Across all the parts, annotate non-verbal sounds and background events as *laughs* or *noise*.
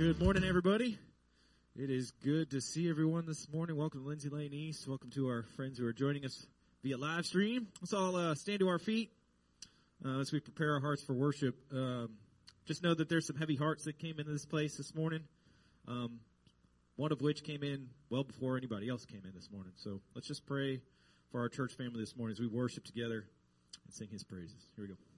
Good morning, everybody. It is good to see everyone this morning. Welcome to Lindsay Lane East. Welcome to our friends who are joining us via live stream. Let's all uh, stand to our feet uh, as we prepare our hearts for worship. Um, just know that there's some heavy hearts that came into this place this morning. Um, one of which came in well before anybody else came in this morning. So let's just pray for our church family this morning as we worship together and sing His praises. Here we go.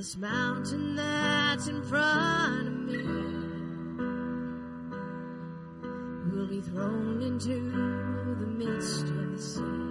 this mountain that's in front of me will be thrown into the midst of the sea.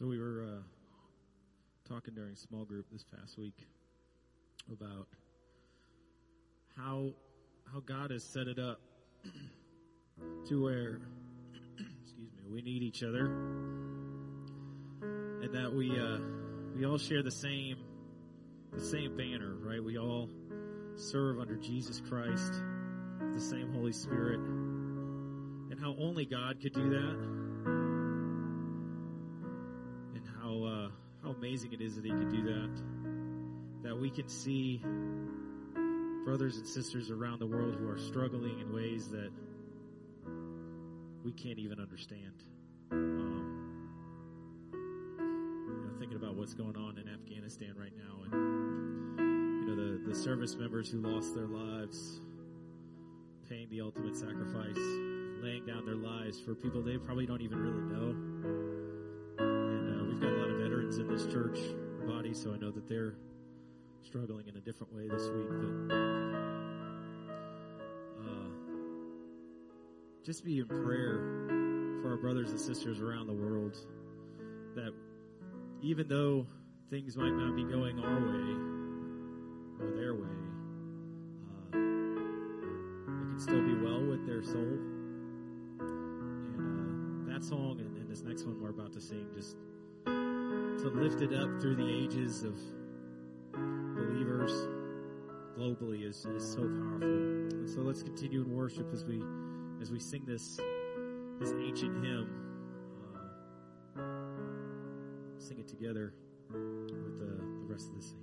So we were uh, talking during small group this past week about how how God has set it up *clears throat* to where *clears throat* excuse me we need each other. And that we uh, we all share the same the same banner right? We all serve under Jesus Christ the same Holy Spirit. And how only God could do that amazing it is that He could do that. That we can see brothers and sisters around the world who are struggling in ways that we can't even understand. Um, you know, thinking about what's going on in Afghanistan right now, and you know the the service members who lost their lives, paying the ultimate sacrifice, laying down their lives for people they probably don't even really know. In this church body, so I know that they're struggling in a different way this week. But uh, just be in prayer for our brothers and sisters around the world that even though things might not be going our way or their way, uh, it can still be well with their soul. And uh, that song and, and this next one we're about to sing just to lift it up through the ages of believers globally is, is so powerful. And so let's continue in worship as we as we sing this this ancient hymn. Uh, sing it together with the, the rest of the saints.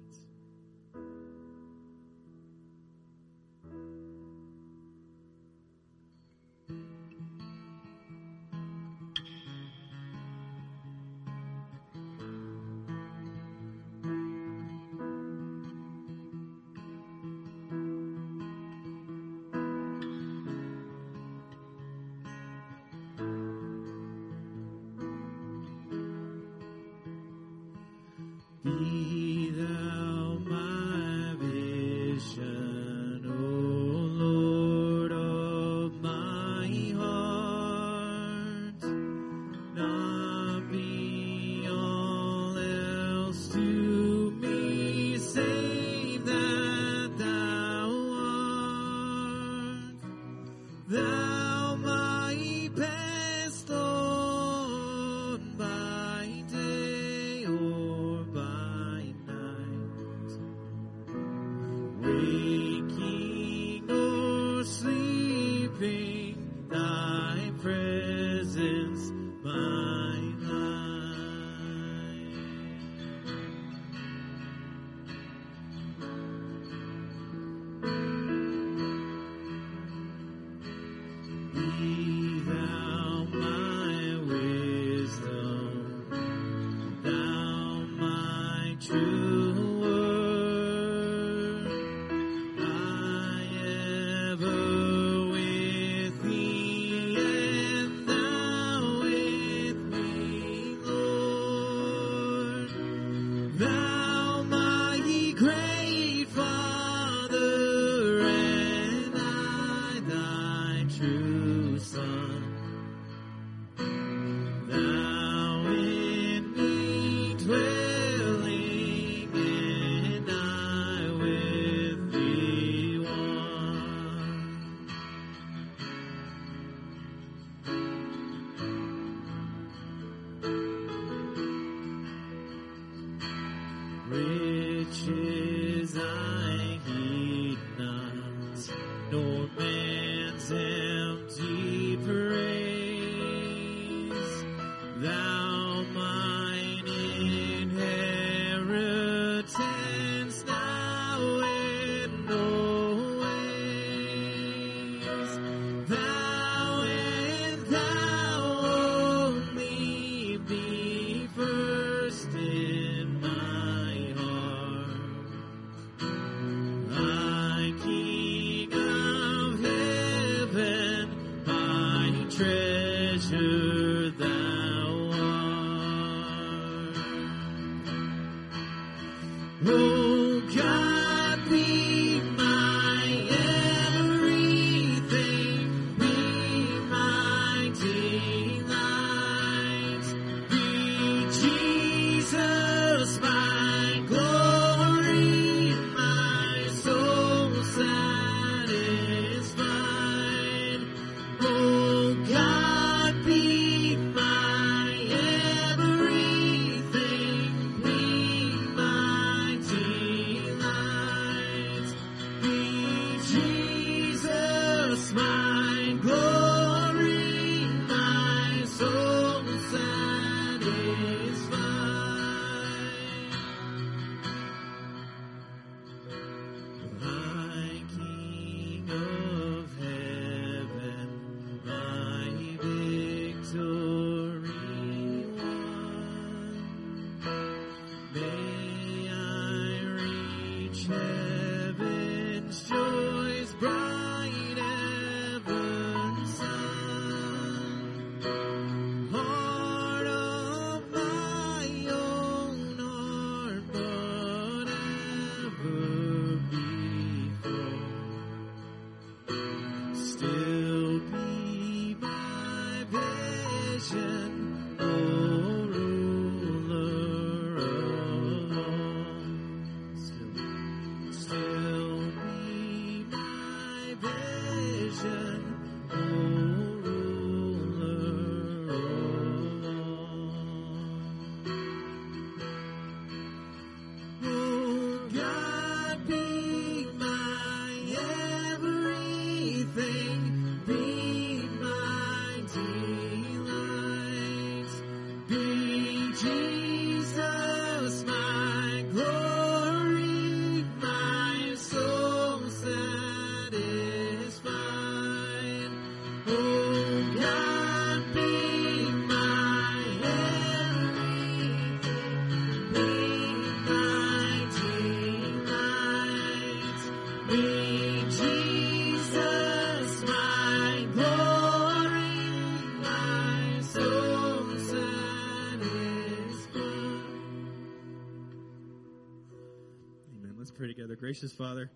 Gracious Father,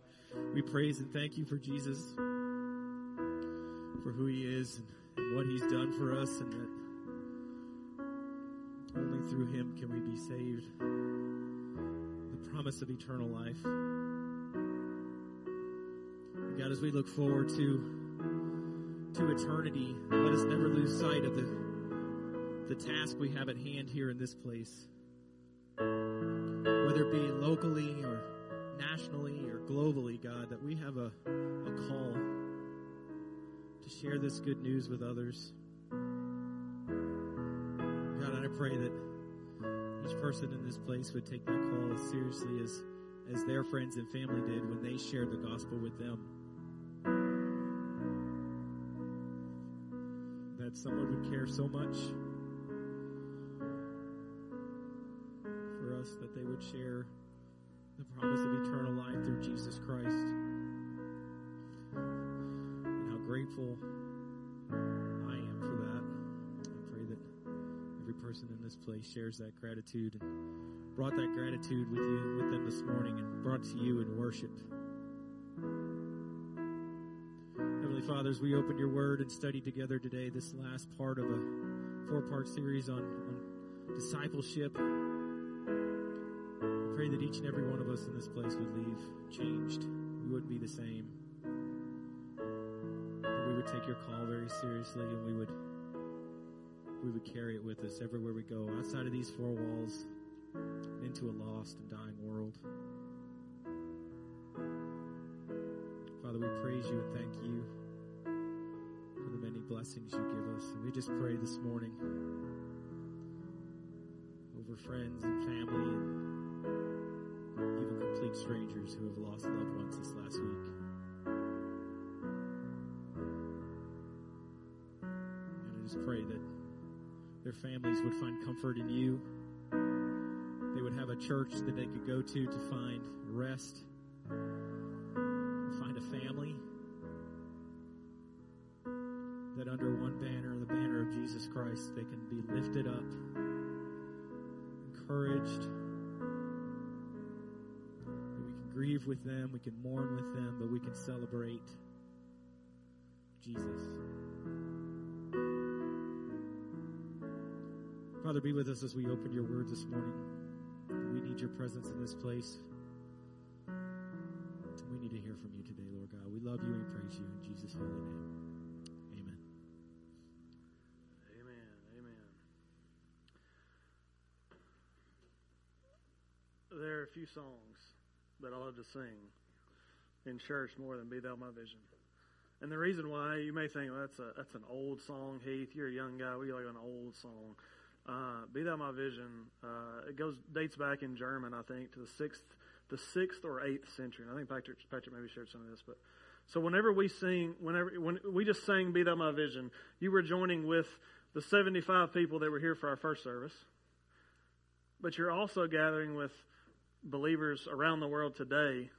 we praise and thank you for Jesus, for who he is and, what he's done for us, and that only through him can we be saved. The promise of eternal life. God, as we look forward to to eternity, let us never lose sight of the the task we have at hand here in this place. Whether it be locally or nationally or globally, God, that we have a, a call to share this good news with others. God, I pray that each person in this place would take that call as seriously as, as their friends and family did when they shared the gospel with them. That someone would care so much for us that they would share the promise of eternal life through Jesus Christ. And how grateful I am for that. I pray that every person in this place shares that gratitude and brought that gratitude with you with them this morning and brought to you in worship. Heavenly Father, as we open your word and study together today, this last part of a four part series on, on discipleship, Pray that each and every one of us in this place would leave changed. We wouldn't be the same. We would take your call very seriously and we would we would carry it with us everywhere we go, outside of these four walls, into a lost and dying world. Father, we praise you and thank you for the many blessings you give us. And we just pray this morning over friends and family and complete strangers who have lost loved ones this last week. And I just pray that their families would find comfort in you. They would have a church that they could go to to find rest, find a family. That under one banner, the banner of Jesus Christ, they can be lifted grieve with them, we can mourn with them, but we can celebrate Jesus. Father, be with us as we open your word this morning. We need your presence in this place. We need to hear from you today, Lord God. We love you and praise you in Jesus' holy name. Amen. Amen. Amen. There are a few songs that I love to sing in church more than "Be Thou My Vision." And the reason why you may think well, that's a that's an old song, Heath. You're a young guy. We like an old song. Uh, "Be Thou My Vision." Uh, it goes dates back in German, I think, to the sixth, the sixth or eighth century. And I think Patrick Patrick maybe shared some of this, but so whenever we sing, whenever when we just sang "Be Thou My Vision," you were joining with the 75 people that were here for our first service. But you're also gathering with believers around the world today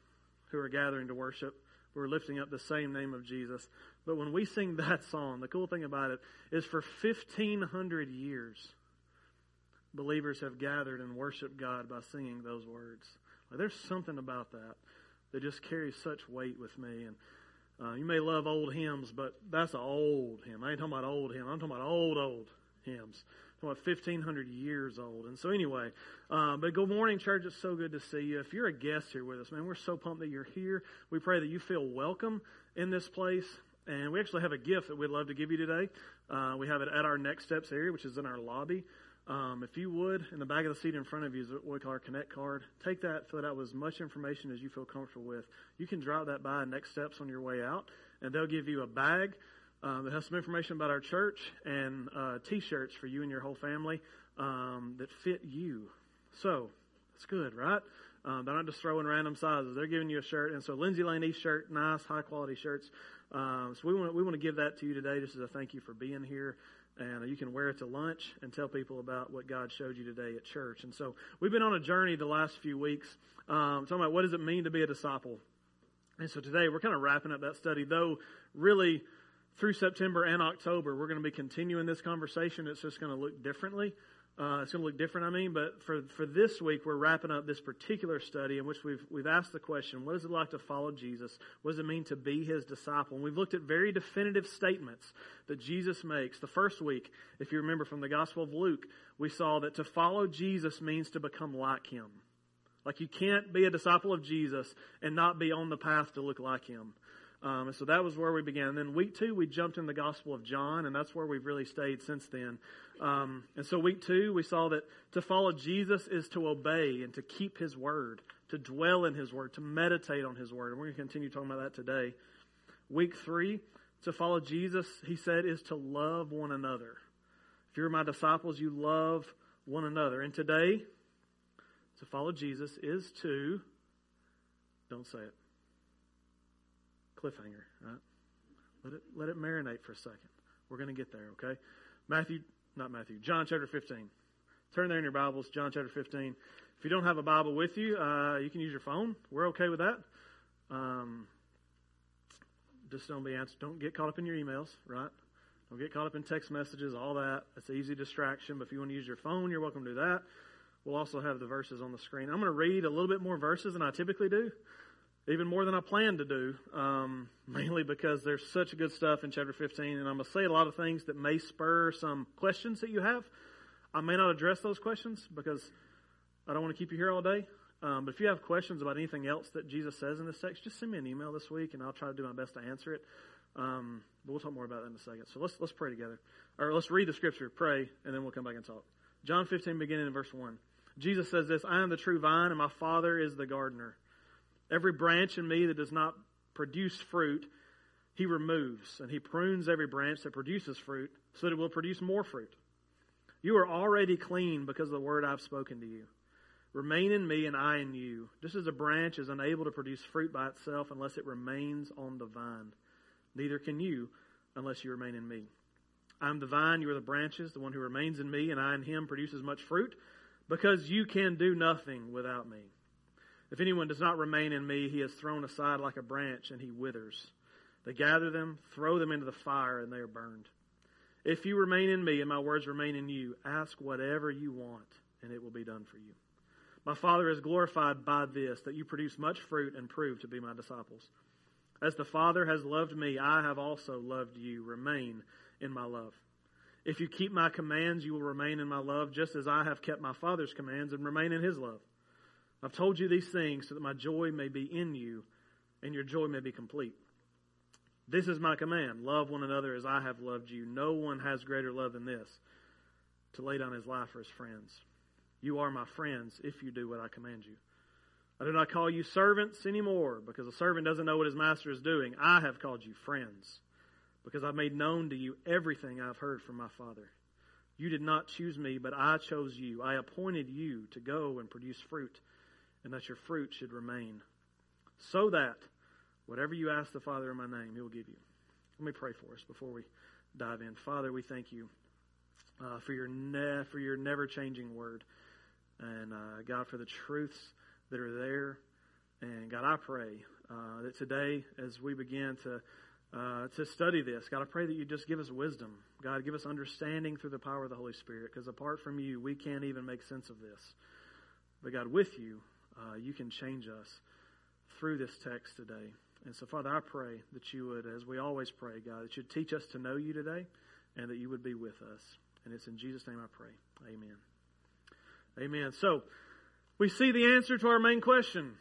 who are gathering to worship. We're lifting up the same name of Jesus. But when we sing that song, the cool thing about it is for 1,500 years, believers have gathered and worshiped God by singing those words. Like, there's something about that that just carries such weight with me. And uh, you may love old hymns, but that's an old hymn. I ain't talking about old hymn. I'm talking about old, old hymns. About 1,500 years old. And so anyway, uh, but good morning, church. It's so good to see you. If you're a guest here with us, man, we're so pumped that you're here. We pray that you feel welcome in this place. And we actually have a gift that we'd love to give you today. Uh, we have it at our Next Steps area, which is in our lobby. Um, if you would, in the back of the seat in front of you is what we call our Connect card. Take that, fill it out with as much information as you feel comfortable with. You can drop that by Next Steps on your way out, and they'll give you a bag uh, that has some information about our church and uh, T-shirts for you and your whole family um, that fit you. So that's good, right? Um, they're not just throwing random sizes. They're giving you a shirt, and so Lindsay Lane East shirt, nice, high quality shirts. Um, so we want we want to give that to you today, just as a thank you for being here and you can wear it to lunch and tell people about what God showed you today at church. And so we've been on a journey the last few weeks, um, talking about what does it mean to be a disciple. And so today we're kind of wrapping up that study, though really through September and October we're going to be continuing this conversation. It's just going to look differently. Uh, it's going to look different, I mean, but for, for this week, we're wrapping up this particular study in which we've, we've asked the question what is it like to follow Jesus? What does it mean to be his disciple? And we've looked at very definitive statements that Jesus makes. The first week, if you remember from the Gospel of Luke, we saw that to follow Jesus means to become like him. Like you can't be a disciple of Jesus and not be on the path to look like him. Um, and so that was where we began. And then week two, we jumped in the Gospel of John, and that's where we've really stayed since then. Um, and so week two, we saw that to follow Jesus is to obey and to keep His word, to dwell in His word, to meditate on His word. And we're going to continue talking about that today. Week three, to follow Jesus, he said, is to love one another. If you're my disciples, you love one another. And today, to follow Jesus is to, don't say it, cliffhanger, right? Let it, let it marinate for a second. We're going to get there, okay? Matthew, not Matthew, John chapter 15. Turn there in your Bibles, John chapter 15. If you don't have a Bible with you, uh, you can use your phone. We're okay with that. Um, just don't be answered. Don't get caught up in your emails, right? Don't get caught up in text messages, all that. It's an easy distraction. But if you want to use your phone, you're welcome to do that. We'll also have the verses on the screen. I'm going to read a little bit more verses than I typically do, even more than I planned to do, um, *laughs* mainly because there's such good stuff in chapter 15, and I'm going to say a lot of things that may spur some questions that you have. I may not address those questions because I don't want to keep you here all day. Um, but if you have questions about anything else that Jesus says in this text, just send me an email this week, and I'll try to do my best to answer it. Um, but we'll talk more about that in a second. So let's let's pray together, or let's read the scripture, pray, and then we'll come back and talk. John 15, beginning in verse one. Jesus says this: "I am the true vine, and my Father is the gardener. Every branch in me that does not produce fruit, He removes, and He prunes every branch that produces fruit, so that it will produce more fruit. You are already clean because of the word I've spoken to you." Remain in me and I in you. Just as a branch is unable to produce fruit by itself unless it remains on the vine, neither can you unless you remain in me. I am the vine, you are the branches. The one who remains in me and I in him produces much fruit because you can do nothing without me. If anyone does not remain in me, he is thrown aside like a branch and he withers. They gather them, throw them into the fire, and they are burned. If you remain in me and my words remain in you, ask whatever you want, and it will be done for you. My Father is glorified by this, that you produce much fruit and prove to be my disciples. As the Father has loved me, I have also loved you. Remain in my love. If you keep my commands, you will remain in my love, just as I have kept my Father's commands and remain in his love. I've told you these things so that my joy may be in you and your joy may be complete. This is my command love one another as I have loved you. No one has greater love than this to lay down his life for his friends. You are my friends if you do what I command you. I do not call you servants anymore because a servant doesn't know what his master is doing. I have called you friends because I've made known to you everything I've heard from my Father. You did not choose me, but I chose you. I appointed you to go and produce fruit, and that your fruit should remain, so that whatever you ask the Father in my name, he will give you. Let me pray for us before we dive in. Father, we thank you uh, for your ne- for your never changing word, and uh, God for the truths that are there. And God, I pray uh, that today, as we begin to uh, to study this. God, I pray that you just give us wisdom. God, give us understanding through the power of the Holy Spirit, because apart from you, we can't even make sense of this. But God, with you, uh, you can change us through this text today. And so, Father, I pray that you would, as we always pray, God, that you'd teach us to know you today and that you would be with us. And it's in Jesus' name I pray. Amen. Amen. So, we see the answer to our main question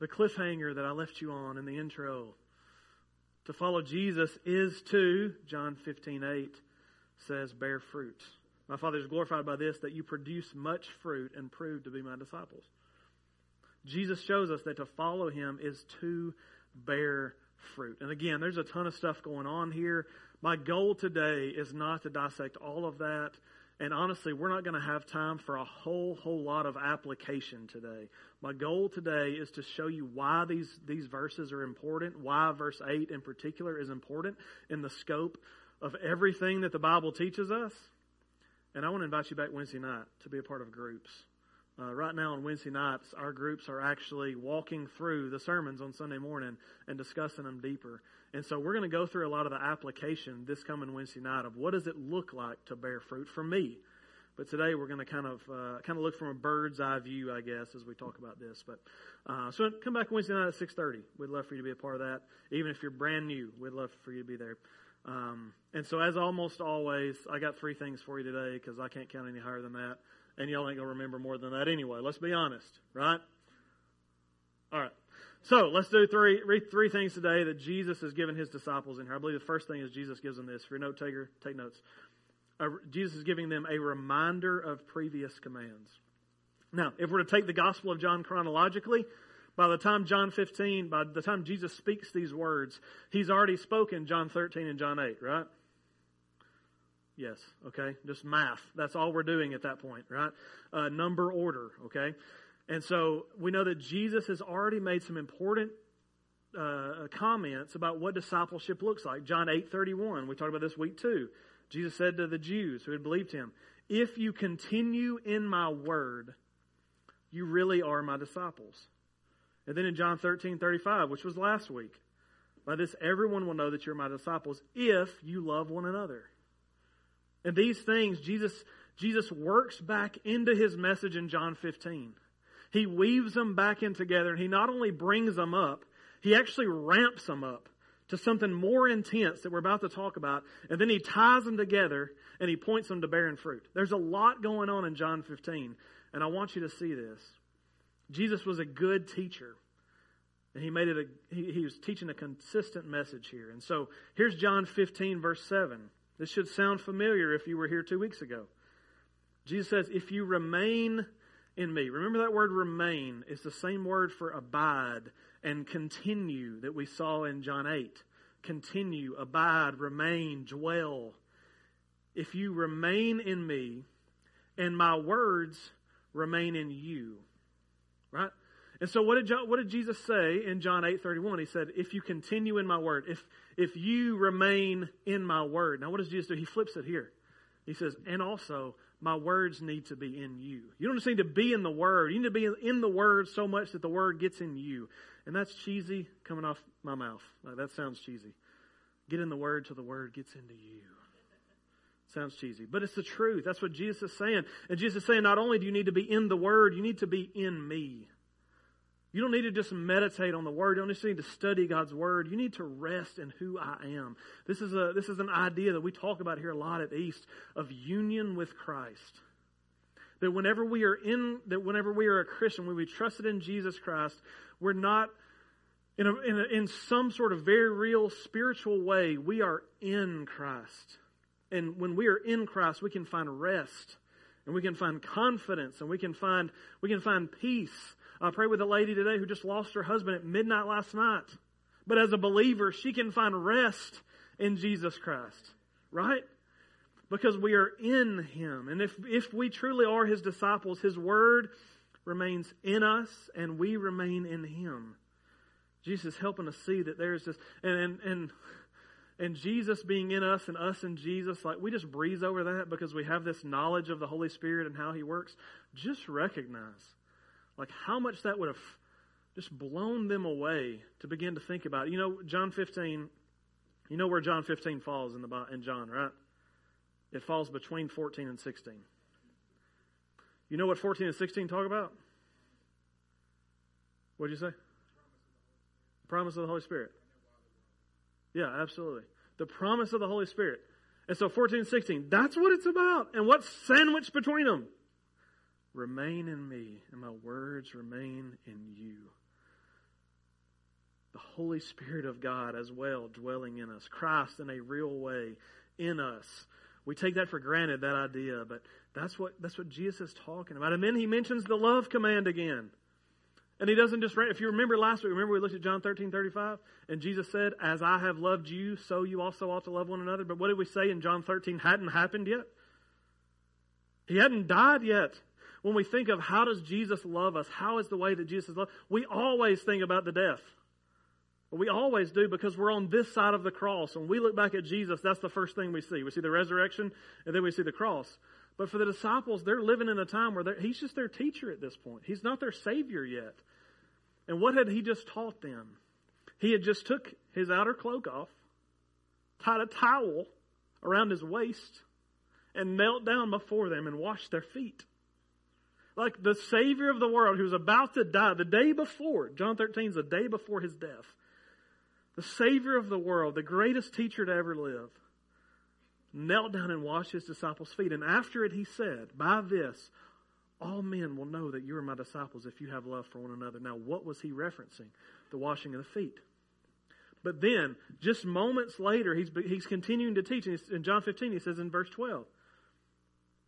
the cliffhanger that I left you on in the intro. To follow Jesus is to, John 15, 8 says, bear fruit. My Father is glorified by this, that you produce much fruit and prove to be my disciples. Jesus shows us that to follow him is to bear fruit. And again, there's a ton of stuff going on here. My goal today is not to dissect all of that. And honestly, we're not going to have time for a whole, whole lot of application today. My goal today is to show you why these, these verses are important, why verse 8 in particular is important in the scope of everything that the Bible teaches us. And I want to invite you back Wednesday night to be a part of groups. Uh, right now on Wednesday nights, our groups are actually walking through the sermons on Sunday morning and discussing them deeper. And so we're going to go through a lot of the application this coming Wednesday night of what does it look like to bear fruit for me. But today we're going to kind of uh, kind of look from a bird's eye view, I guess, as we talk about this. But uh, so come back Wednesday night at six thirty. We'd love for you to be a part of that. Even if you're brand new, we'd love for you to be there. Um, and so, as almost always, I got three things for you today because I can't count any higher than that, and y'all ain't gonna remember more than that anyway. Let's be honest, right? All right. So let's do three read three things today that Jesus has given his disciples in here. I believe the first thing is Jesus gives them this. For your note taker, take notes. Uh, Jesus is giving them a reminder of previous commands. Now, if we're to take the Gospel of John chronologically, by the time John 15, by the time Jesus speaks these words, he's already spoken John 13 and John 8, right? Yes, okay? Just math. That's all we're doing at that point, right? Uh, number order, okay? And so we know that Jesus has already made some important uh, comments about what discipleship looks like. John 8 31, we talked about this week too. Jesus said to the Jews who had believed him, If you continue in my word, you really are my disciples. And then in John 13 35, which was last week, by this everyone will know that you're my disciples if you love one another. And these things Jesus Jesus works back into his message in John 15. He weaves them back in together and he not only brings them up, he actually ramps them up to something more intense that we're about to talk about, and then he ties them together and he points them to bearing fruit. There's a lot going on in John 15, and I want you to see this. Jesus was a good teacher. And he made it a, he, he was teaching a consistent message here. And so here's John 15, verse 7. This should sound familiar if you were here two weeks ago. Jesus says, If you remain in me, remember that word remain is the same word for abide and continue that we saw in John 8. Continue, abide, remain, dwell. If you remain in me and my words remain in you, right? And so what did, John, what did Jesus say in John 8 31? He said, If you continue in my word, if, if you remain in my word. Now, what does Jesus do? He flips it here. He says, And also, my words need to be in you. You don't just need to be in the word. You need to be in the word so much that the word gets in you. And that's cheesy coming off my mouth. Like, that sounds cheesy. Get in the word till the word gets into you. Sounds cheesy, but it's the truth. That's what Jesus is saying. And Jesus is saying, not only do you need to be in the word, you need to be in me. You don't need to just meditate on the word. You don't just need to study God's word. You need to rest in who I am. This is a this is an idea that we talk about here a lot at East of union with Christ. That whenever we are in that whenever we are a Christian, when we trusted in Jesus Christ, we're not in a, in, a, in some sort of very real spiritual way. We are in Christ, and when we are in Christ, we can find rest, and we can find confidence, and we can find we can find peace I prayed with a lady today who just lost her husband at midnight last night. But as a believer, she can find rest in Jesus Christ, right? Because we are in Him. And if, if we truly are His disciples, His Word remains in us and we remain in Him. Jesus is helping us see that there's this, and, and, and, and Jesus being in us and us in Jesus, like we just breeze over that because we have this knowledge of the Holy Spirit and how He works. Just recognize like how much that would have just blown them away to begin to think about. It. You know, John 15, you know where John 15 falls in the in John, right? It falls between 14 and 16. You know what 14 and 16 talk about? What did you say? The promise of the Holy Spirit. Yeah, absolutely. The promise of the Holy Spirit. And so 14 and 16, that's what it's about. And what's sandwiched between them? Remain in me, and my words remain in you. The Holy Spirit of God as well dwelling in us. Christ in a real way in us. We take that for granted, that idea, but that's what that's what Jesus is talking about. And then he mentions the love command again. And he doesn't just, if you remember last week, remember we looked at John 13, 35, and Jesus said, As I have loved you, so you also ought to love one another. But what did we say in John 13 hadn't happened yet? He hadn't died yet when we think of how does Jesus love us, how is the way that Jesus loves, we always think about the death. We always do because we're on this side of the cross. When we look back at Jesus, that's the first thing we see. We see the resurrection and then we see the cross. But for the disciples, they're living in a time where he's just their teacher at this point. He's not their savior yet. And what had he just taught them? He had just took his outer cloak off, tied a towel around his waist, and knelt down before them and washed their feet. Like the Savior of the world who's about to die the day before, John 13 is the day before his death. The Savior of the world, the greatest teacher to ever live, knelt down and washed his disciples' feet. And after it, he said, By this, all men will know that you are my disciples if you have love for one another. Now, what was he referencing? The washing of the feet. But then, just moments later, he's, he's continuing to teach. And In John 15, he says in verse 12,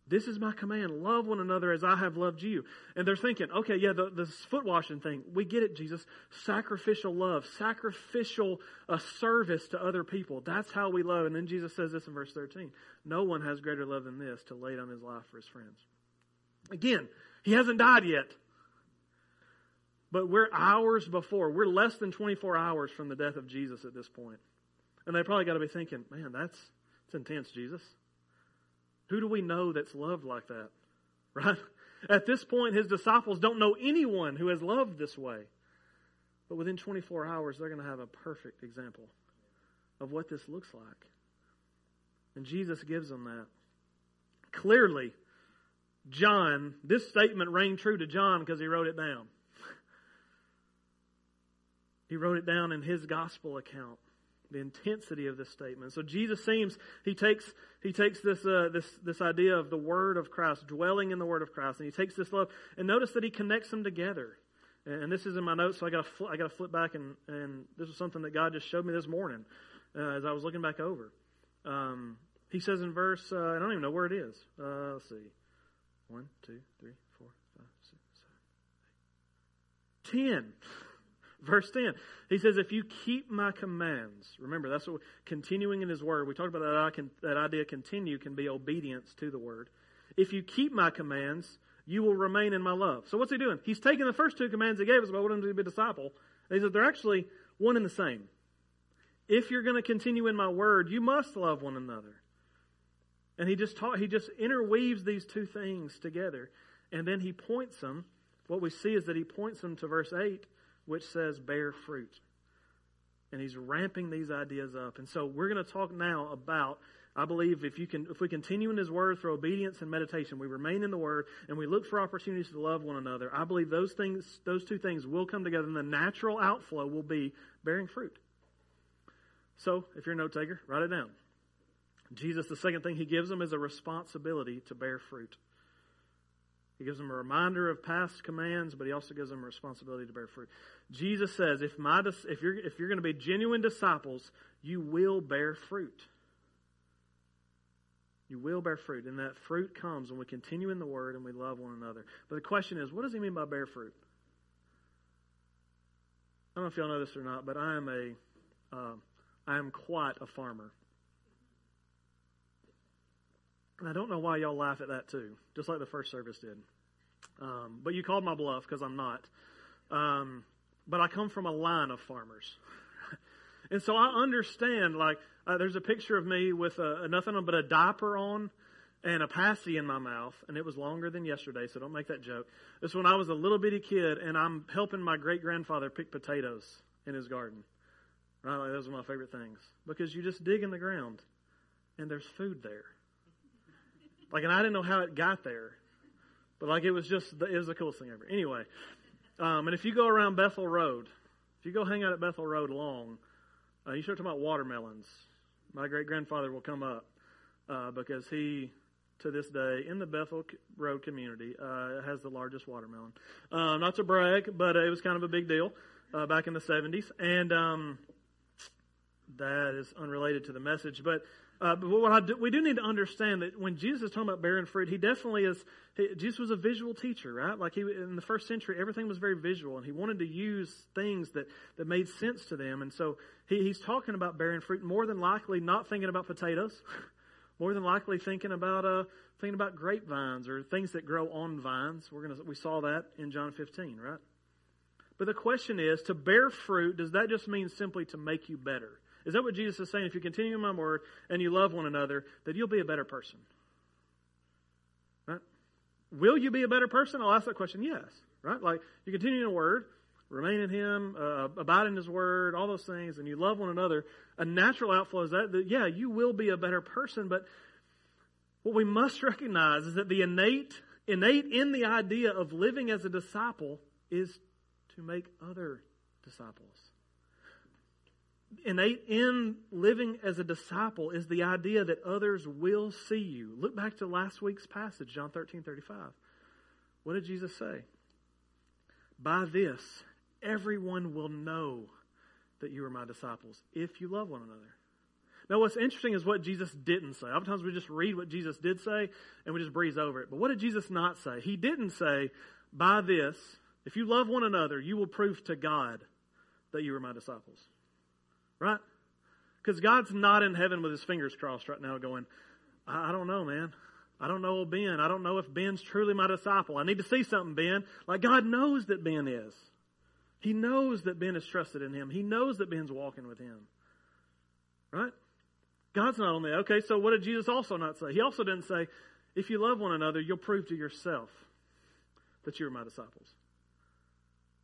This is my command love one another as I have loved you. And they're thinking, okay, yeah, the, the foot washing thing, we get it, Jesus. Sacrificial love, sacrificial uh, service to other people. That's how we love. And then Jesus says this in verse 13 No one has greater love than this to lay down his life for his friends. Again, he hasn't died yet. But we're hours before. We're less than 24 hours from the death of Jesus at this point. And they probably got to be thinking, man, that's, that's intense, Jesus. Who do we know that's loved like that? *laughs* Right? At this point, his disciples don't know anyone who has loved this way. But within 24 hours, they're going to have a perfect example of what this looks like. And Jesus gives them that. Clearly, John, this statement rang true to John because he wrote it down. *laughs* He wrote it down in his gospel account. The intensity of this statement. So Jesus seems he takes he takes this uh, this this idea of the word of Christ, dwelling in the word of Christ, and he takes this love and notice that he connects them together. And, and this is in my notes, so I got to I got to flip back and and this is something that God just showed me this morning uh, as I was looking back over. Um, he says in verse uh, I don't even know where it is. Uh, let's see, one, two, three, four, five, six, seven, eight. ten. Verse 10, he says, If you keep my commands, remember, that's what continuing in his word. We talked about that, can, that idea continue can be obedience to the word. If you keep my commands, you will remain in my love. So what's he doing? He's taking the first two commands he gave us about what to be a disciple. And he said, they're actually one and the same. If you're going to continue in my word, you must love one another. And he just taught, he just interweaves these two things together. And then he points them. What we see is that he points them to verse 8 which says bear fruit. And he's ramping these ideas up. And so we're going to talk now about I believe if you can if we continue in his word through obedience and meditation, we remain in the word and we look for opportunities to love one another, I believe those things those two things will come together and the natural outflow will be bearing fruit. So, if you're a note taker, write it down. Jesus, the second thing he gives them is a responsibility to bear fruit. Gives them a reminder of past commands, but he also gives them a responsibility to bear fruit. Jesus says, if, my, if you're, if you're going to be genuine disciples, you will bear fruit. You will bear fruit. And that fruit comes when we continue in the Word and we love one another. But the question is, what does he mean by bear fruit? I don't know if y'all know this or not, but I am a, uh, I am quite a farmer. And I don't know why y'all laugh at that too, just like the first service did. Um, but you called my bluff because I'm not. Um, but I come from a line of farmers. *laughs* and so I understand, like, uh, there's a picture of me with a, a nothing but a diaper on and a passy in my mouth, and it was longer than yesterday, so don't make that joke. It's when I was a little bitty kid, and I'm helping my great grandfather pick potatoes in his garden. Right, like those are my favorite things because you just dig in the ground, and there's food there. Like, and I didn't know how it got there, but like it was just it was the coolest thing ever. Anyway, um, and if you go around Bethel Road, if you go hang out at Bethel Road long, uh, you start talking about watermelons. My great grandfather will come up uh, because he, to this day, in the Bethel Road community, uh, has the largest watermelon. Uh, not to brag, but it was kind of a big deal uh, back in the 70s. And um, that is unrelated to the message. But uh, but what do, we do need to understand that when Jesus is talking about bearing fruit, he definitely is. He, Jesus was a visual teacher, right? Like he in the first century, everything was very visual, and he wanted to use things that that made sense to them. And so he, he's talking about bearing fruit. More than likely, not thinking about potatoes. *laughs* more than likely, thinking about uh, thinking about grapevines or things that grow on vines. We're gonna we saw that in John 15, right? But the question is, to bear fruit, does that just mean simply to make you better? Is that what Jesus is saying? If you continue in my word and you love one another, that you'll be a better person. Right? Will you be a better person? I'll ask that question. Yes. Right? Like you continue in the word, remain in Him, uh, abide in His word, all those things, and you love one another. A natural outflow is that, that yeah, you will be a better person, but what we must recognize is that the innate, innate in the idea of living as a disciple is to make other disciples. Innate in living as a disciple is the idea that others will see you. Look back to last week's passage, John 13 35. What did Jesus say? By this, everyone will know that you are my disciples if you love one another. Now, what's interesting is what Jesus didn't say. Oftentimes we just read what Jesus did say and we just breeze over it. But what did Jesus not say? He didn't say, by this, if you love one another, you will prove to God that you are my disciples. Right? Because God's not in heaven with his fingers crossed right now going, I, I don't know, man. I don't know Ben. I don't know if Ben's truly my disciple. I need to see something, Ben. Like God knows that Ben is. He knows that Ben is trusted in him. He knows that Ben's walking with him. Right? God's not only, okay, so what did Jesus also not say? He also didn't say, if you love one another, you'll prove to yourself that you are my disciples.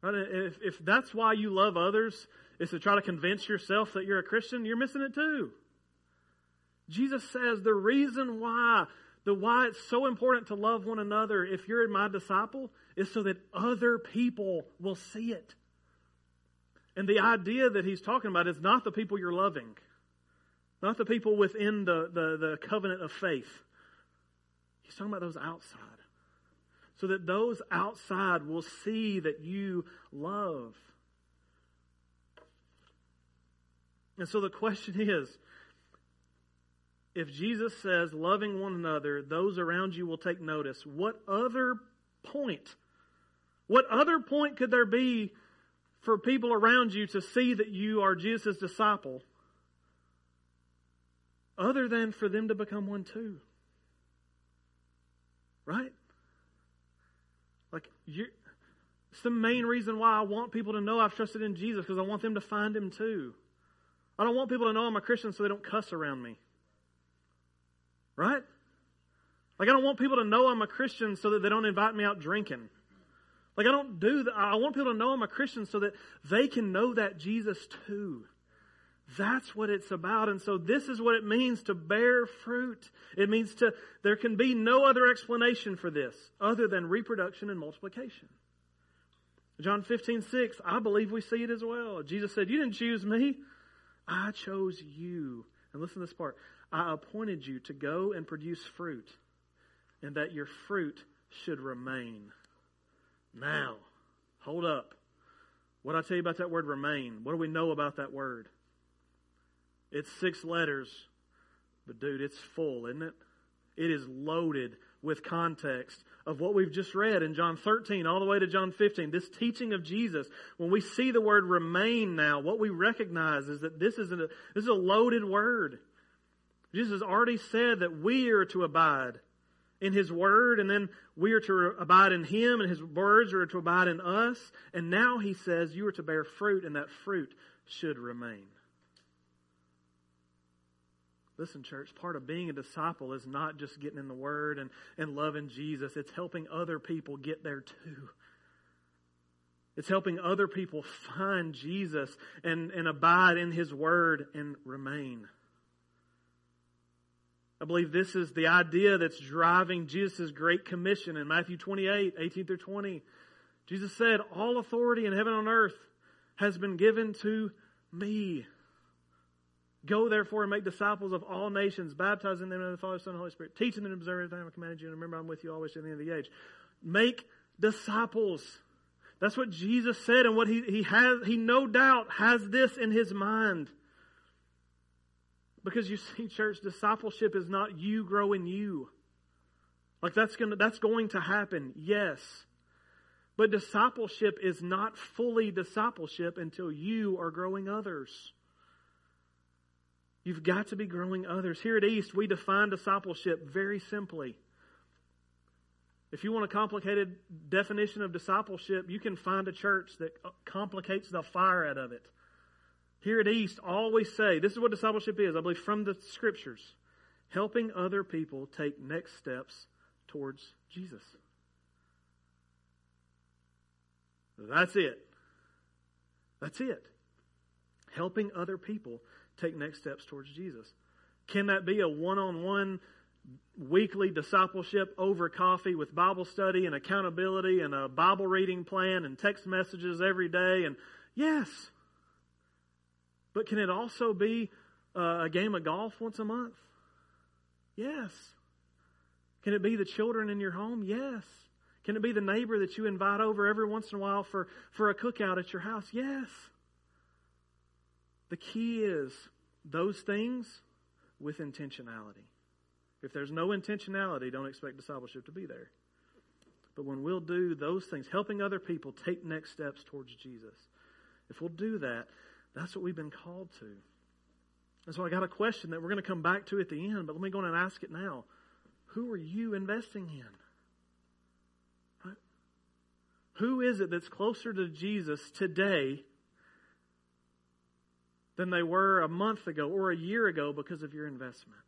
Right? If, if that's why you love others, is to try to convince yourself that you're a Christian, you're missing it too. Jesus says the reason why, the why it's so important to love one another if you're my disciple is so that other people will see it. And the idea that he's talking about is not the people you're loving. Not the people within the, the, the covenant of faith. He's talking about those outside. So that those outside will see that you love. And so the question *laughs* is if Jesus says, loving one another, those around you will take notice, what other point, what other point could there be for people around you to see that you are Jesus' disciple other than for them to become one too. Right? Like, you it's the main reason why I want people to know I've trusted in Jesus because I want them to find Him too. I don't want people to know I'm a Christian so they don't cuss around me. Right? Like, I don't want people to know I'm a Christian so that they don't invite me out drinking. Like, I don't do that. I want people to know I'm a Christian so that they can know that Jesus too. That's what it's about. And so this is what it means to bear fruit. It means to, there can be no other explanation for this other than reproduction and multiplication. John 15, 6, I believe we see it as well. Jesus said, You didn't choose me. I chose you. And listen to this part. I appointed you to go and produce fruit, and that your fruit should remain. Now, hold up. What I tell you about that word remain? What do we know about that word? It's six letters, but dude, it's full, isn't it? It is loaded with context of what we've just read in John 13 all the way to John 15. This teaching of Jesus, when we see the word remain now, what we recognize is that this is a, this is a loaded word. Jesus has already said that we are to abide in His Word, and then we are to abide in Him, and His words are to abide in us. And now He says you are to bear fruit, and that fruit should remain. Listen, church, part of being a disciple is not just getting in the Word and, and loving Jesus. It's helping other people get there too. It's helping other people find Jesus and, and abide in His Word and remain. I believe this is the idea that's driving Jesus' great commission in Matthew 28, 18 through 20. Jesus said, All authority in heaven and on earth has been given to me. Go therefore and make disciples of all nations, baptizing them in the Father, Son, and Holy Spirit, teaching them to observe everything I commanded you, and remember I'm with you always to the end of the age. Make disciples. That's what Jesus said, and what he, he has, he no doubt has this in his mind. Because you see, church, discipleship is not you growing you. Like that's gonna that's going to happen, yes. But discipleship is not fully discipleship until you are growing others. You've got to be growing others. Here at East, we define discipleship very simply. If you want a complicated definition of discipleship, you can find a church that complicates the fire out of it. Here at East, we say, this is what discipleship is, I believe, from the scriptures helping other people take next steps towards Jesus. That's it. That's it. Helping other people take next steps towards Jesus. Can that be a one on one weekly discipleship over coffee with Bible study and accountability and a Bible reading plan and text messages every day. And yes, but can it also be uh, a game of golf once a month? Yes. Can it be the children in your home? Yes. Can it be the neighbor that you invite over every once in a while for, for a cookout at your house? Yes. The key is those things with intentionality. If there's no intentionality, don't expect discipleship to be there. But when we'll do those things, helping other people take next steps towards Jesus, if we'll do that, that's what we've been called to. And so I got a question that we're going to come back to at the end, but let me go and ask it now. Who are you investing in? Who is it that's closer to Jesus today than they were a month ago or a year ago because of your investment?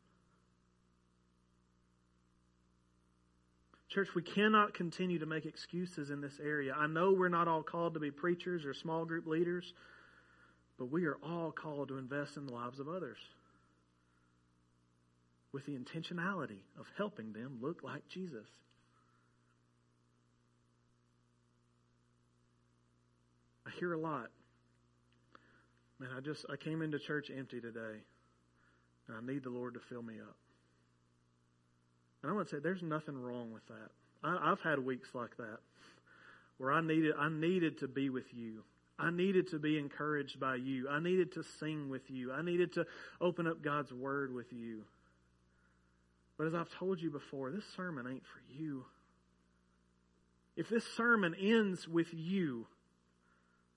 Church, we cannot continue to make excuses in this area. I know we're not all called to be preachers or small group leaders, but we are all called to invest in the lives of others with the intentionality of helping them look like Jesus. I hear a lot. Man, I just I came into church empty today. And I need the Lord to fill me up. And I want to say there's nothing wrong with that. I, have had weeks like that where I needed I needed to be with you. I needed to be encouraged by you. I needed to sing with you. I needed to open up God's word with you. But as I've told you before, this sermon ain't for you. If this sermon ends with you,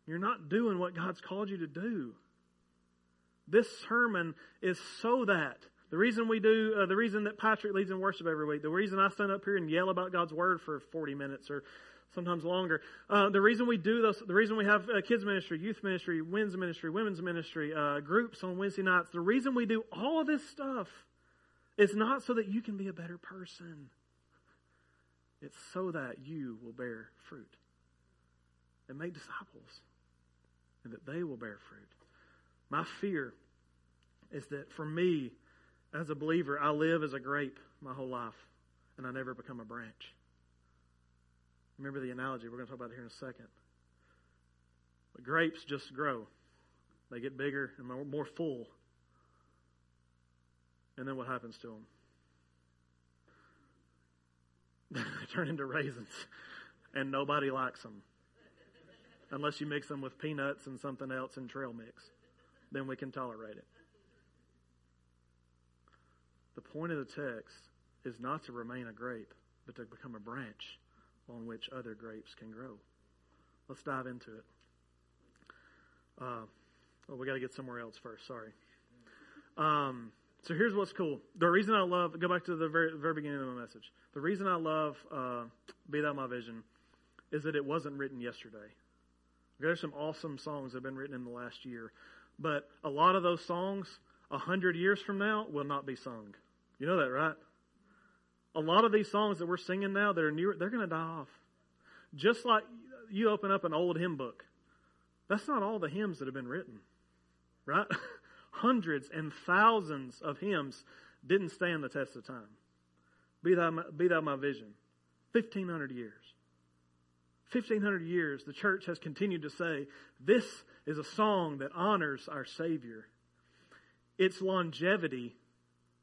you're not doing what God's called you to do. This sermon is so that the reason we do, uh, the reason that Patrick leads in worship every week, the reason I stand up here and yell about God's word for 40 minutes or sometimes longer, uh, the reason we do this, the reason we have uh, kids ministry, youth ministry, men's ministry, women's ministry, uh, groups on Wednesday nights, the reason we do all of this stuff is not so that you can be a better person. It's so that you will bear fruit and make disciples and that they will bear fruit. My fear is that for me, as a believer, I live as a grape my whole life, and I never become a branch. Remember the analogy. We're going to talk about here in a second. But grapes just grow, they get bigger and more, more full. And then what happens to them? *laughs* they turn into raisins, and nobody likes them. Unless you mix them with peanuts and something else in trail mix. Then we can tolerate it. The point of the text is not to remain a grape, but to become a branch on which other grapes can grow. Let's dive into it. Uh, oh, we got to get somewhere else first. Sorry. Um, so here's what's cool. The reason I love, go back to the very, very beginning of my message. The reason I love uh, Be Thou My Vision is that it wasn't written yesterday. There's some awesome songs that have been written in the last year. But a lot of those songs, a hundred years from now, will not be sung. You know that, right? A lot of these songs that we're singing now that are newer, they're going to die off. Just like you open up an old hymn book. That's not all the hymns that have been written, right? *laughs* Hundreds and thousands of hymns didn't stand the test of time. Be thou my, be thou my vision. 1,500 years. 1,500 years, the church has continued to say, this is a song that honors our Savior. Its longevity,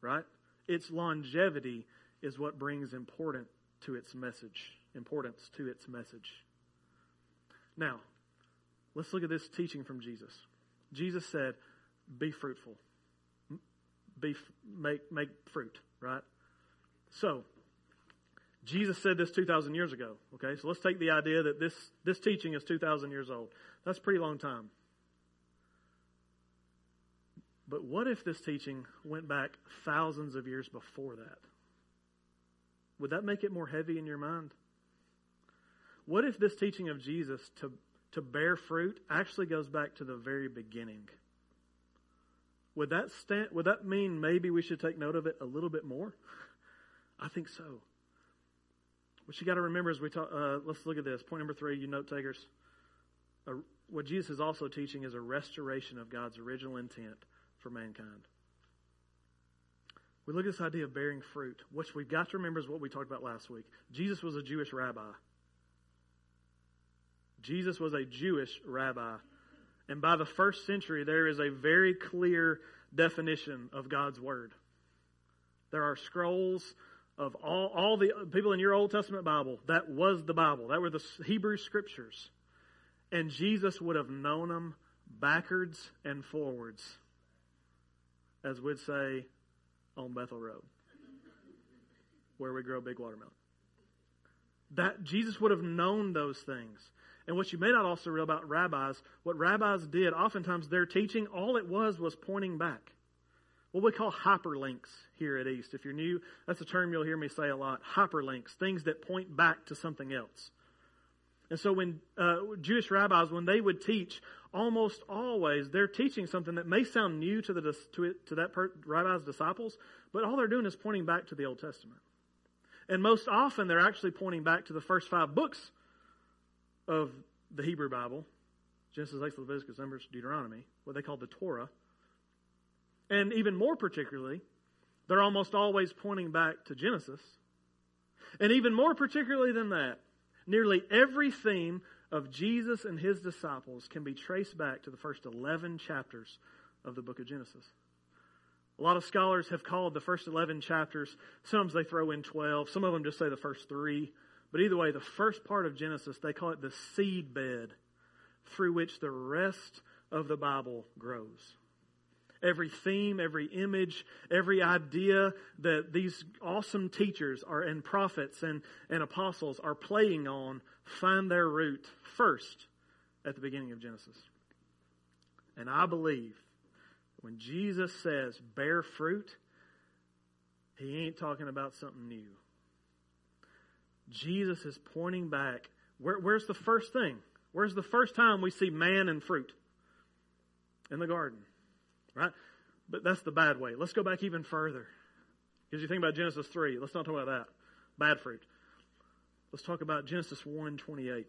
right? its longevity is what brings important to its message, importance to its message. Now, let's look at this teaching from Jesus. Jesus said, "Be fruitful. Be make make fruit." Right. So, Jesus said this 2,000 years ago. Okay, so let's take the idea that this this teaching is 2,000 years old. That's a pretty long time. But what if this teaching went back thousands of years before that? Would that make it more heavy in your mind? What if this teaching of Jesus to, to bear fruit actually goes back to the very beginning? Would that stand, would that mean maybe we should take note of it a little bit more? *laughs* I think so. What you got to remember as we talk, uh, let's look at this. Point number three, you note takers. Uh, what Jesus is also teaching is a restoration of God's original intent for mankind. we look at this idea of bearing fruit. What we've got to remember is what we talked about last week. Jesus was a Jewish rabbi. Jesus was a Jewish rabbi. And by the first century, there is a very clear definition of God's Word. There are scrolls of all, all the people in your Old Testament Bible. That was the Bible. That were the Hebrew Scriptures. And Jesus would have known them backwards and forwards, as we'd say on Bethel Road, where we grow big watermelon. That Jesus would have known those things. And what you may not also realize about rabbis, what rabbis did, oftentimes their teaching, all it was was pointing back. What we call hyperlinks here at East. If you're new, that's a term you'll hear me say a lot. Hyperlinks, things that point back to something else. And so when uh, Jewish rabbis, when they would teach, almost always they're teaching something that may sound new to the to, it, to that per, rabbi's disciples, but all they're doing is pointing back to the Old Testament. And most often they're actually pointing back to the first five books of the Hebrew Bible Genesis, Exodus, Leviticus, Numbers, Deuteronomy, what they call the Torah. And even more particularly, they're almost always pointing back to Genesis. And even more particularly than that, nearly every theme of Jesus and his disciples can be traced back to the first 11 chapters of the book of Genesis. A lot of scholars have called the first 11 chapters, some they throw in 12, some of them just say the first three. But either way, the first part of Genesis, they call it the seed bed through which the rest of the Bible grows. Every theme, every image, every idea that these awesome teachers are and prophets and, and apostles are playing on find their root first at the beginning of Genesis. And I believe when Jesus says bear fruit, he ain't talking about something new. Jesus is pointing back. Where, where's the first thing? Where's the first time we see man and fruit? In the garden. Right? But that's the bad way. Let's go back even further. Because you think about Genesis 3. Let's not talk about that. Bad fruit. Let's talk about Genesis 1 28.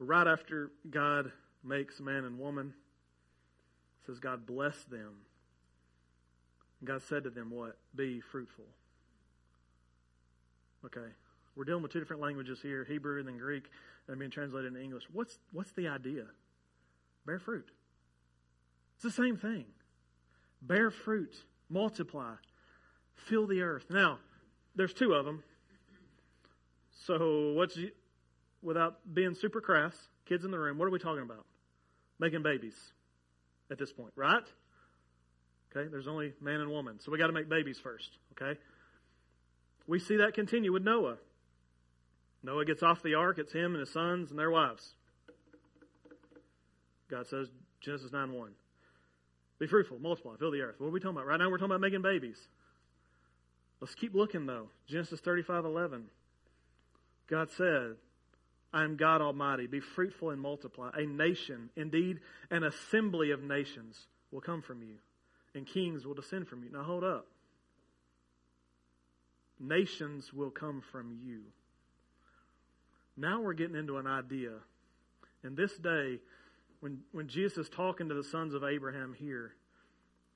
Right after God makes man and woman, says God blessed them. God said to them, What? Be fruitful. Okay. We're dealing with two different languages here, Hebrew and then Greek, and being translated into English. What's what's the idea? Bear fruit. It's the same thing. Bear fruit, multiply, fill the earth. Now, there's two of them. So, what's without being super crass, kids in the room, what are we talking about? Making babies at this point, right? Okay, there's only man and woman. So we got to make babies first, okay? We see that continue with Noah. Noah gets off the ark, it's him and his sons and their wives. God says, Genesis 9 1. Be fruitful, multiply, fill the earth. What are we talking about? Right now we're talking about making babies. Let's keep looking though. Genesis 35 11. God said, I am God Almighty. Be fruitful and multiply. A nation, indeed, an assembly of nations will come from you, and kings will descend from you. Now hold up. Nations will come from you. Now we're getting into an idea. In this day, when, when Jesus is talking to the sons of Abraham here,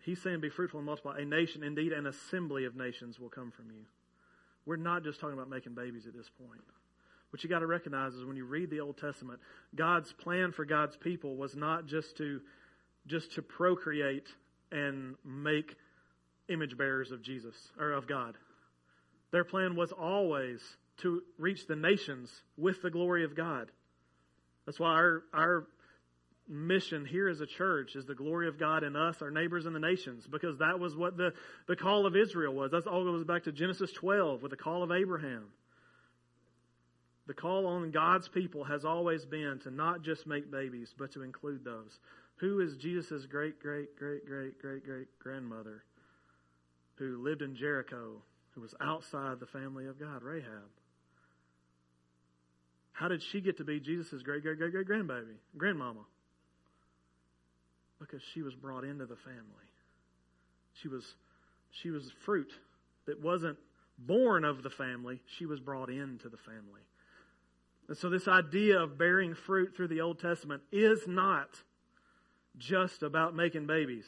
he's saying, Be fruitful and multiply. A nation, indeed, an assembly of nations will come from you. We're not just talking about making babies at this point. What you got to recognize is when you read the Old Testament, God's plan for God's people was not just to just to procreate and make image bearers of Jesus or of God. Their plan was always to reach the nations with the glory of God. That's why our, our mission here as a church is the glory of God in us, our neighbors, and the nations, because that was what the, the call of Israel was. That's all goes back to Genesis 12 with the call of Abraham. The call on God's people has always been to not just make babies, but to include those. Who is Jesus' great, great, great, great, great, great grandmother who lived in Jericho who was outside the family of God, Rahab. How did she get to be Jesus' great, great, great, great grandbaby, grandmama? Because she was brought into the family. She was, she was fruit that wasn't born of the family. She was brought into the family. And so this idea of bearing fruit through the Old Testament is not just about making babies.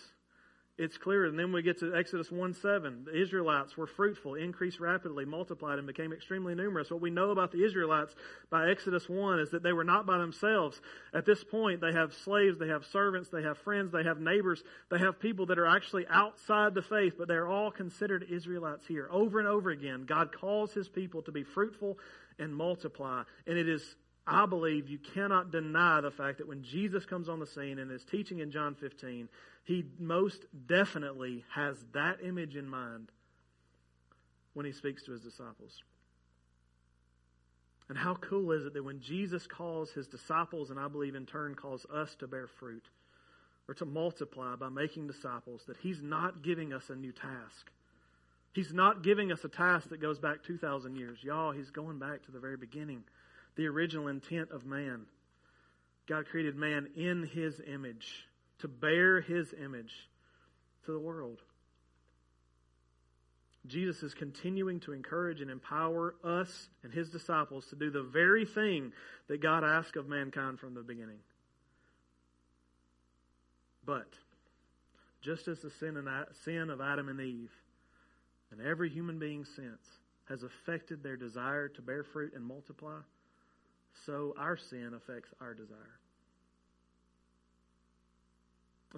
It's clear. And then we get to Exodus 1 7. The Israelites were fruitful, increased rapidly, multiplied, and became extremely numerous. What we know about the Israelites by Exodus 1 is that they were not by themselves. At this point, they have slaves, they have servants, they have friends, they have neighbors, they have people that are actually outside the faith, but they're all considered Israelites here. Over and over again, God calls his people to be fruitful and multiply. And it is I believe you cannot deny the fact that when Jesus comes on the scene and is teaching in John 15, he most definitely has that image in mind when he speaks to his disciples. And how cool is it that when Jesus calls his disciples, and I believe in turn calls us to bear fruit or to multiply by making disciples, that he's not giving us a new task. He's not giving us a task that goes back 2,000 years. Y'all, he's going back to the very beginning the original intent of man. God created man in his image to bear his image to the world. Jesus is continuing to encourage and empower us and his disciples to do the very thing that God asked of mankind from the beginning. But, just as the sin, of Adam and Eve and every human being since has affected their desire to bear fruit and multiply, so our sin affects our desire.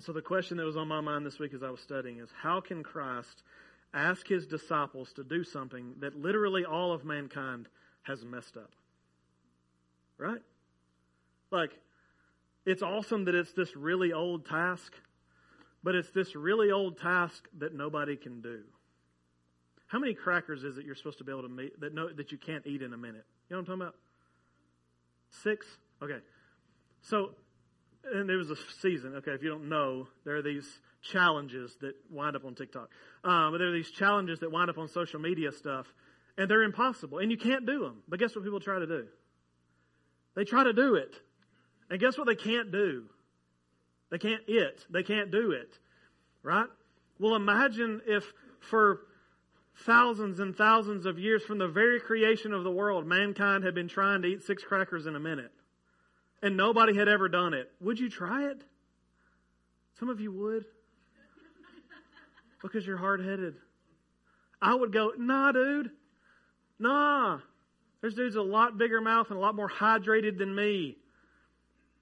So the question that was on my mind this week as I was studying is how can Christ ask his disciples to do something that literally all of mankind has messed up? Right? Like, it's awesome that it's this really old task, but it's this really old task that nobody can do. How many crackers is it you're supposed to be able to meet that no, that you can't eat in a minute? You know what I'm talking about? Six? Okay. So, and there was a season, okay, if you don't know, there are these challenges that wind up on TikTok. Um, there are these challenges that wind up on social media stuff, and they're impossible, and you can't do them. But guess what people try to do? They try to do it. And guess what they can't do? They can't it. They can't do it. Right? Well, imagine if for thousands and thousands of years from the very creation of the world, mankind had been trying to eat six crackers in a minute. And nobody had ever done it. Would you try it? Some of you would. Because you're hard headed. I would go, nah, dude. Nah. There's dudes a lot bigger mouth and a lot more hydrated than me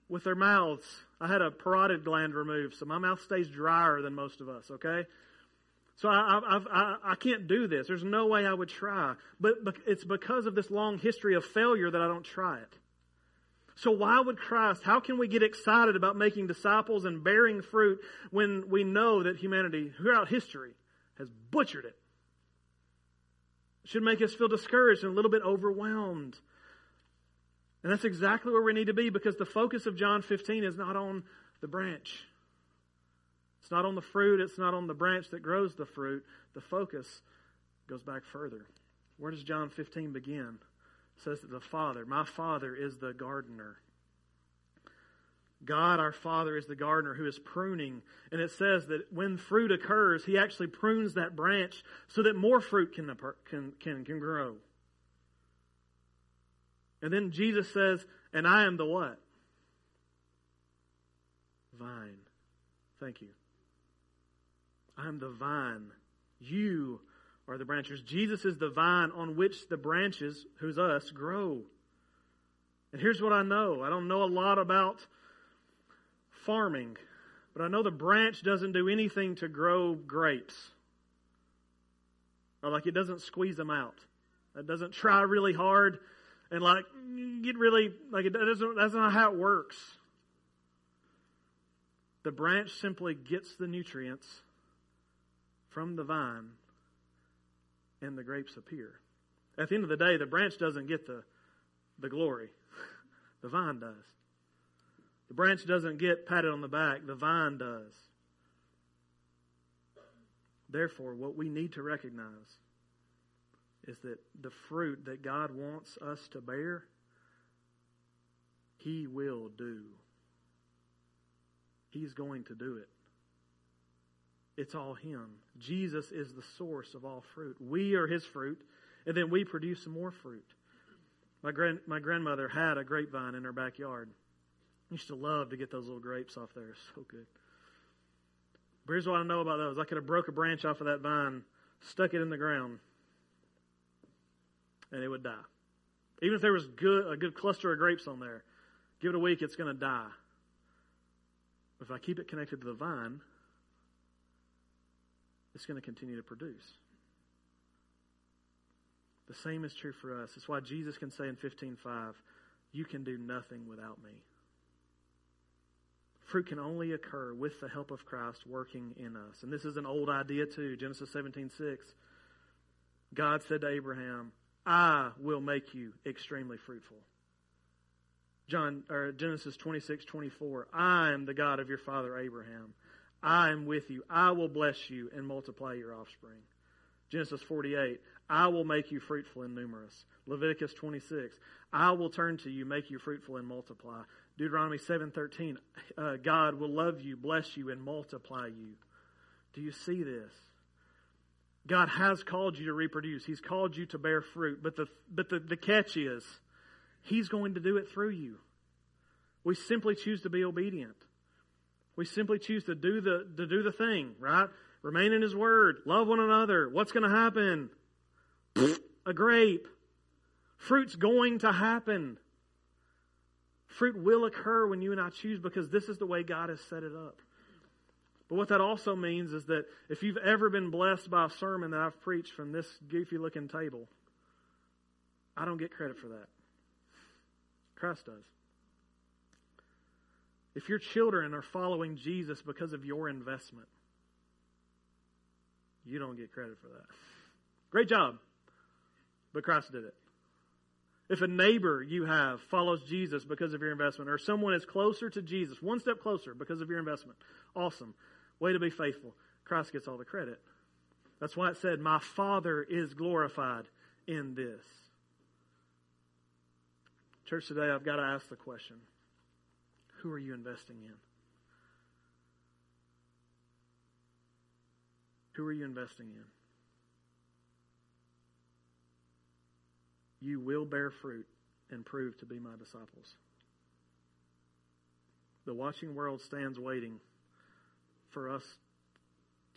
with their mouths. I had a parotid gland removed, so my mouth stays drier than most of us, okay? So I, I, I, I, can't do this. There's no way I would try. But, it's because of this long history of failure that I don't try it. So why would Christ, how can we get excited about making disciples and bearing fruit when we know that humanity throughout history has butchered it should make us feel discouraged and a little bit overwhelmed. And that's exactly where we need to be because the focus of John 15 is not on the branch. It's not on the fruit, it's not on the branch that grows the fruit. The focus goes back further. Where does John 15 begin? It says that the Father, my Father, is the gardener. God, our Father, is the gardener who is pruning. And it says that when fruit occurs, He actually prunes that branch so that more fruit can, can, can, can grow. And then Jesus says, And I am the what? Vine. Thank you. I am the vine. You are the branches. Jesus is the vine on which the branches, who's us, grow. And here's what I know I don't know a lot about farming, but I know the branch doesn't do anything to grow grapes. Or like it doesn't squeeze them out. It doesn't try really hard and like get really like it doesn't that's not how it works. The branch simply gets the nutrients from the vine and the grapes appear. At the end of the day, the branch doesn't get the, the glory. *laughs* the vine does. The branch doesn't get patted on the back. The vine does. Therefore, what we need to recognize is that the fruit that God wants us to bear, He will do. He's going to do it. It's all Him. Jesus is the source of all fruit. We are His fruit, and then we produce more fruit. My, grand, my grandmother had a grapevine in her backyard. I used to love to get those little grapes off there. So good. But here's what I know about those. I could have broke a branch off of that vine, stuck it in the ground, and it would die. Even if there was good, a good cluster of grapes on there, give it a week, it's going to die. If I keep it connected to the vine, it's going to continue to produce. The same is true for us. It's why Jesus can say in 15:5, "You can do nothing without me." Fruit can only occur with the help of Christ working in us. And this is an old idea too. Genesis 17:6. God said to Abraham, "I will make you extremely fruitful." John or Genesis 26:24. I am the God of your father Abraham. I am with you. I will bless you and multiply your offspring. Genesis 48. I will make you fruitful and numerous. Leviticus 26. I will turn to you, make you fruitful and multiply. Deuteronomy 7:13. Uh, God will love you, bless you and multiply you. Do you see this? God has called you to reproduce. He's called you to bear fruit, but the but the, the catch is he's going to do it through you. We simply choose to be obedient. We simply choose to do the to do the thing, right? Remain in his word, love one another. What's going to happen? a grape. Fruit's going to happen. Fruit will occur when you and I choose because this is the way God has set it up. But what that also means is that if you've ever been blessed by a sermon that I've preached from this goofy looking table, I don't get credit for that. Christ does. If your children are following Jesus because of your investment, you don't get credit for that. Great job but Christ did it. If a neighbor you have follows Jesus because of your investment, or someone is closer to Jesus, one step closer because of your investment, awesome. Way to be faithful. Christ gets all the credit. That's why it said, My Father is glorified in this. Church, today I've got to ask the question Who are you investing in? Who are you investing in? you will bear fruit and prove to be my disciples. The watching world stands waiting for us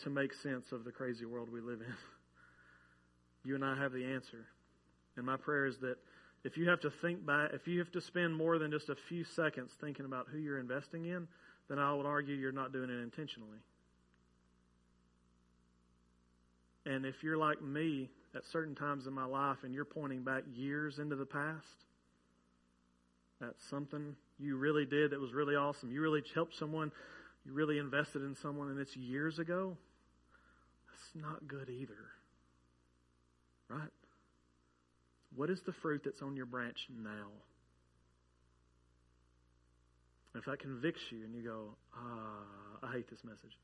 to make sense of the crazy world we live in. *laughs* You and I have the answer. And my prayer is that if you have to think back, if you have to spend more than just a few seconds thinking about who you're investing in, then I would argue you're not doing it intentionally. And if you're like me, at certain times in my life and you're pointing back years into the past, that's something you really did that was really awesome. You really helped someone, you really invested in someone, and it's years ago, that's not good either. Right? What is the fruit that's on your branch now? If that convicts you and you go, ah, I hate this message,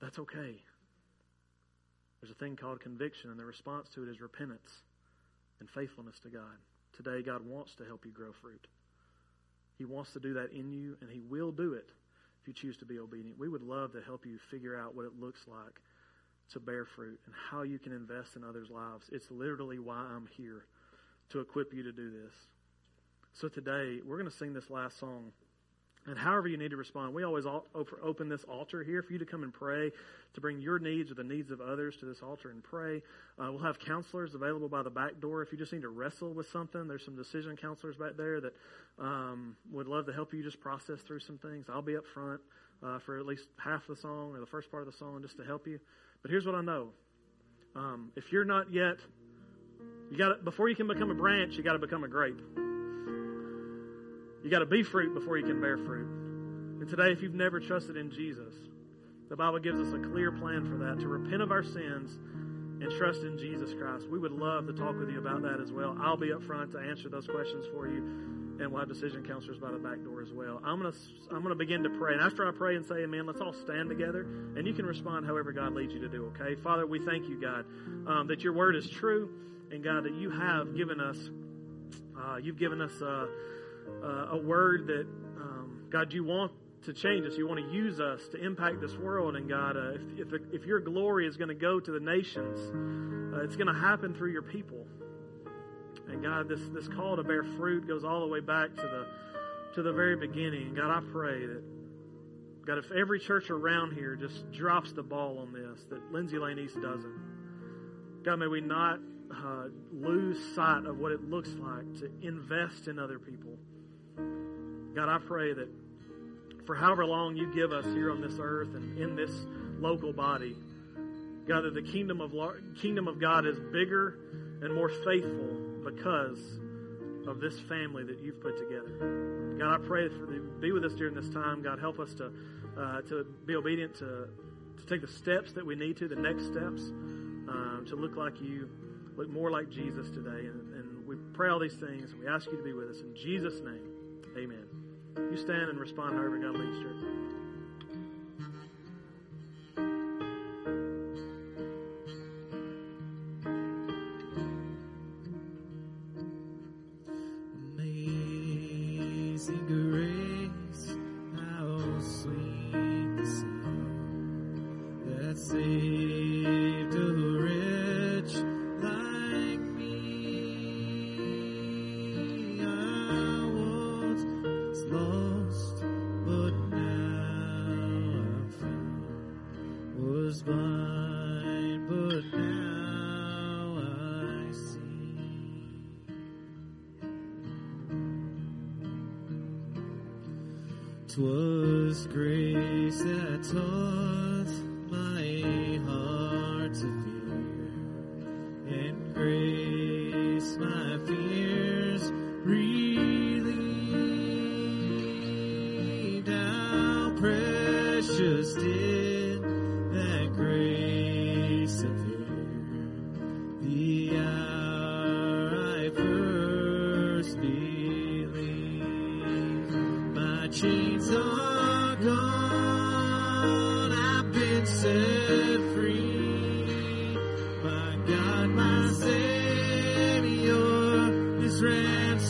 that's okay. There's a thing called conviction, and the response to it is repentance and faithfulness to God. Today, God wants to help you grow fruit. He wants to do that in you, and He will do it if you choose to be obedient. We would love to help you figure out what it looks like to bear fruit and how you can invest in others' lives. It's literally why I'm here to equip you to do this. So today, we're going to sing this last song. And however you need to respond, we always open this altar here for you to come and pray, to bring your needs or the needs of others to this altar and pray. Uh, we'll have counselors available by the back door. If you just need to wrestle with something, there's some decision counselors back there that um, would love to help you just process through some things. I'll be up front uh, for at least half the song or the first part of the song just to help you. But here's what I know: um, if you're not yet, you got before you can become a branch, you got to become a grape. You got to be fruit before you can bear fruit. And today, if you've never trusted in Jesus, the Bible gives us a clear plan for that to repent of our sins and trust in Jesus Christ. We would love to talk with you about that as well. I'll be up front to answer those questions for you, and we'll have decision counselors by the back door as well. I'm gonna I'm gonna begin to pray, and after I pray and say Amen, let's all stand together, and you can respond however God leads you to do. Okay, Father, we thank you, God, um, that your word is true, and God that you have given us, uh, you've given us. Uh, uh, a word that, um, God, you want to change us. You want to use us to impact this world. And God, uh, if, if, if, your glory is going to go to the nations, uh, it's going to happen through your people. And God, this, this call to bear fruit goes all the way back to the, to the very beginning. God, I pray that God, if every church around here just drops the ball on this, that Lindsay Lane East doesn't, God, may we not uh, lose sight of what it looks like to invest in other people. God, I pray that for however long you give us here on this earth and in this local body, God, that the kingdom of kingdom of God is bigger and more faithful because of this family that you've put together. God, I pray for the, be with us during this time. God, help us to uh, to be obedient to to take the steps that we need to, the next steps, um, to look like you, look more like Jesus today. And, and we pray all these things, and we ask you to be with us in Jesus' name. Amen. You stand and respond however God leads, church.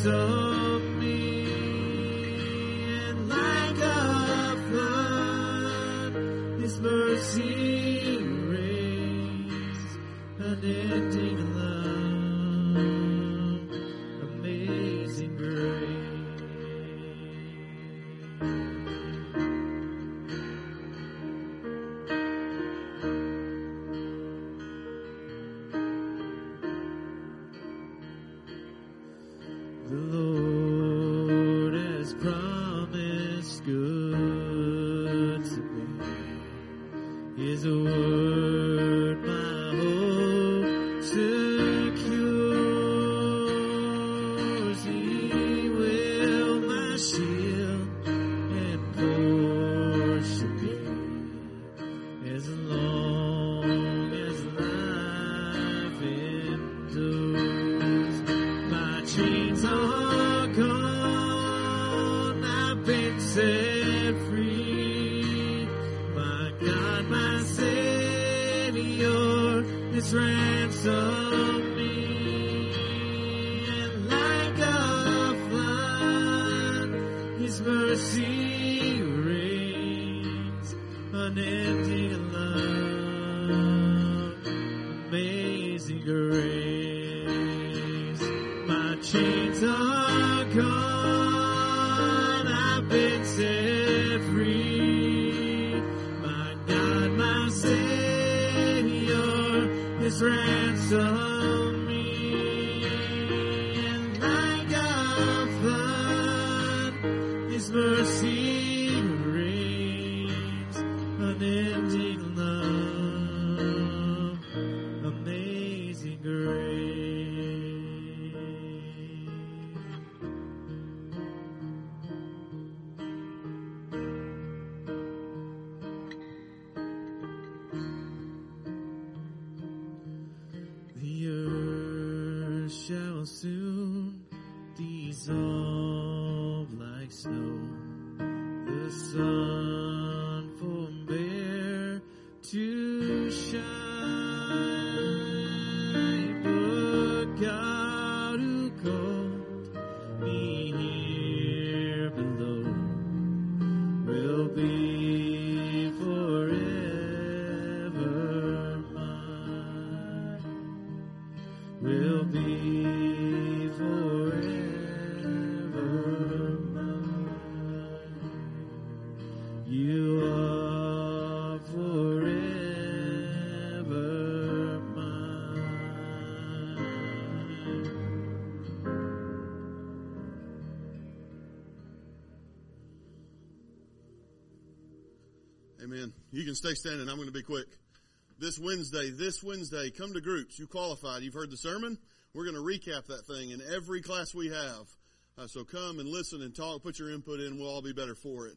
Ransomed sun can stay standing. I'm going to be quick. This Wednesday, this Wednesday, come to groups. You qualified. You've heard the sermon. We're going to recap that thing in every class we have. Uh, so come and listen and talk. Put your input in. We'll all be better for it.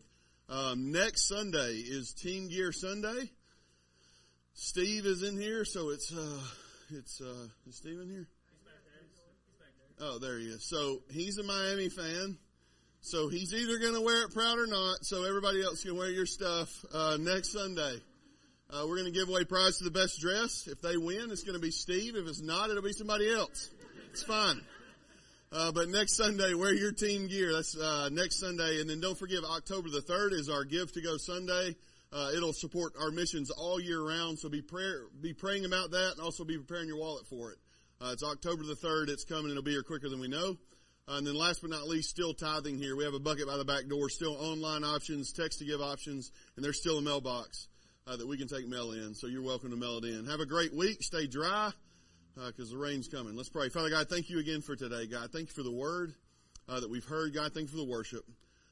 Um, next Sunday is Team Gear Sunday. Steve is in here, so it's uh, it's uh, is Steve in here? Oh, there he is. So he's a Miami fan. So he's either going to wear it proud or not. So everybody else can wear your stuff uh, next Sunday. Uh, we're going to give away prize to the best dress. If they win, it's going to be Steve. If it's not, it'll be somebody else. It's fine. Uh, but next Sunday, wear your team gear. That's uh, next Sunday, and then don't forget October the third is our Give to Go Sunday. Uh, it'll support our missions all year round. So be prayer, be praying about that, and also be preparing your wallet for it. Uh, it's October the third. It's coming. It'll be here quicker than we know. Uh, and then last but not least, still tithing here. We have a bucket by the back door, still online options, text to give options, and there's still a mailbox uh, that we can take mail in. So you're welcome to mail it in. Have a great week. Stay dry because the rain's coming. Let's pray. Father God, thank you again for today, God. Thank you for the word uh, that we've heard, God. Thank you for the worship.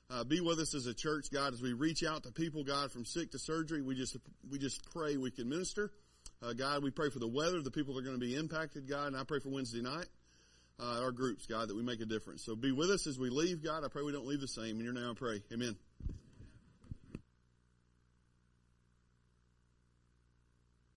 Uh, be with us as a church, God, as we reach out to people, God, from sick to surgery. We just we just pray we can minister. Uh, God, we pray for the weather, the people that are going to be impacted, God, and I pray for Wednesday night, uh, our groups, God, that we make a difference. So be with us as we leave, God. I pray we don't leave the same. In your name I pray. Amen.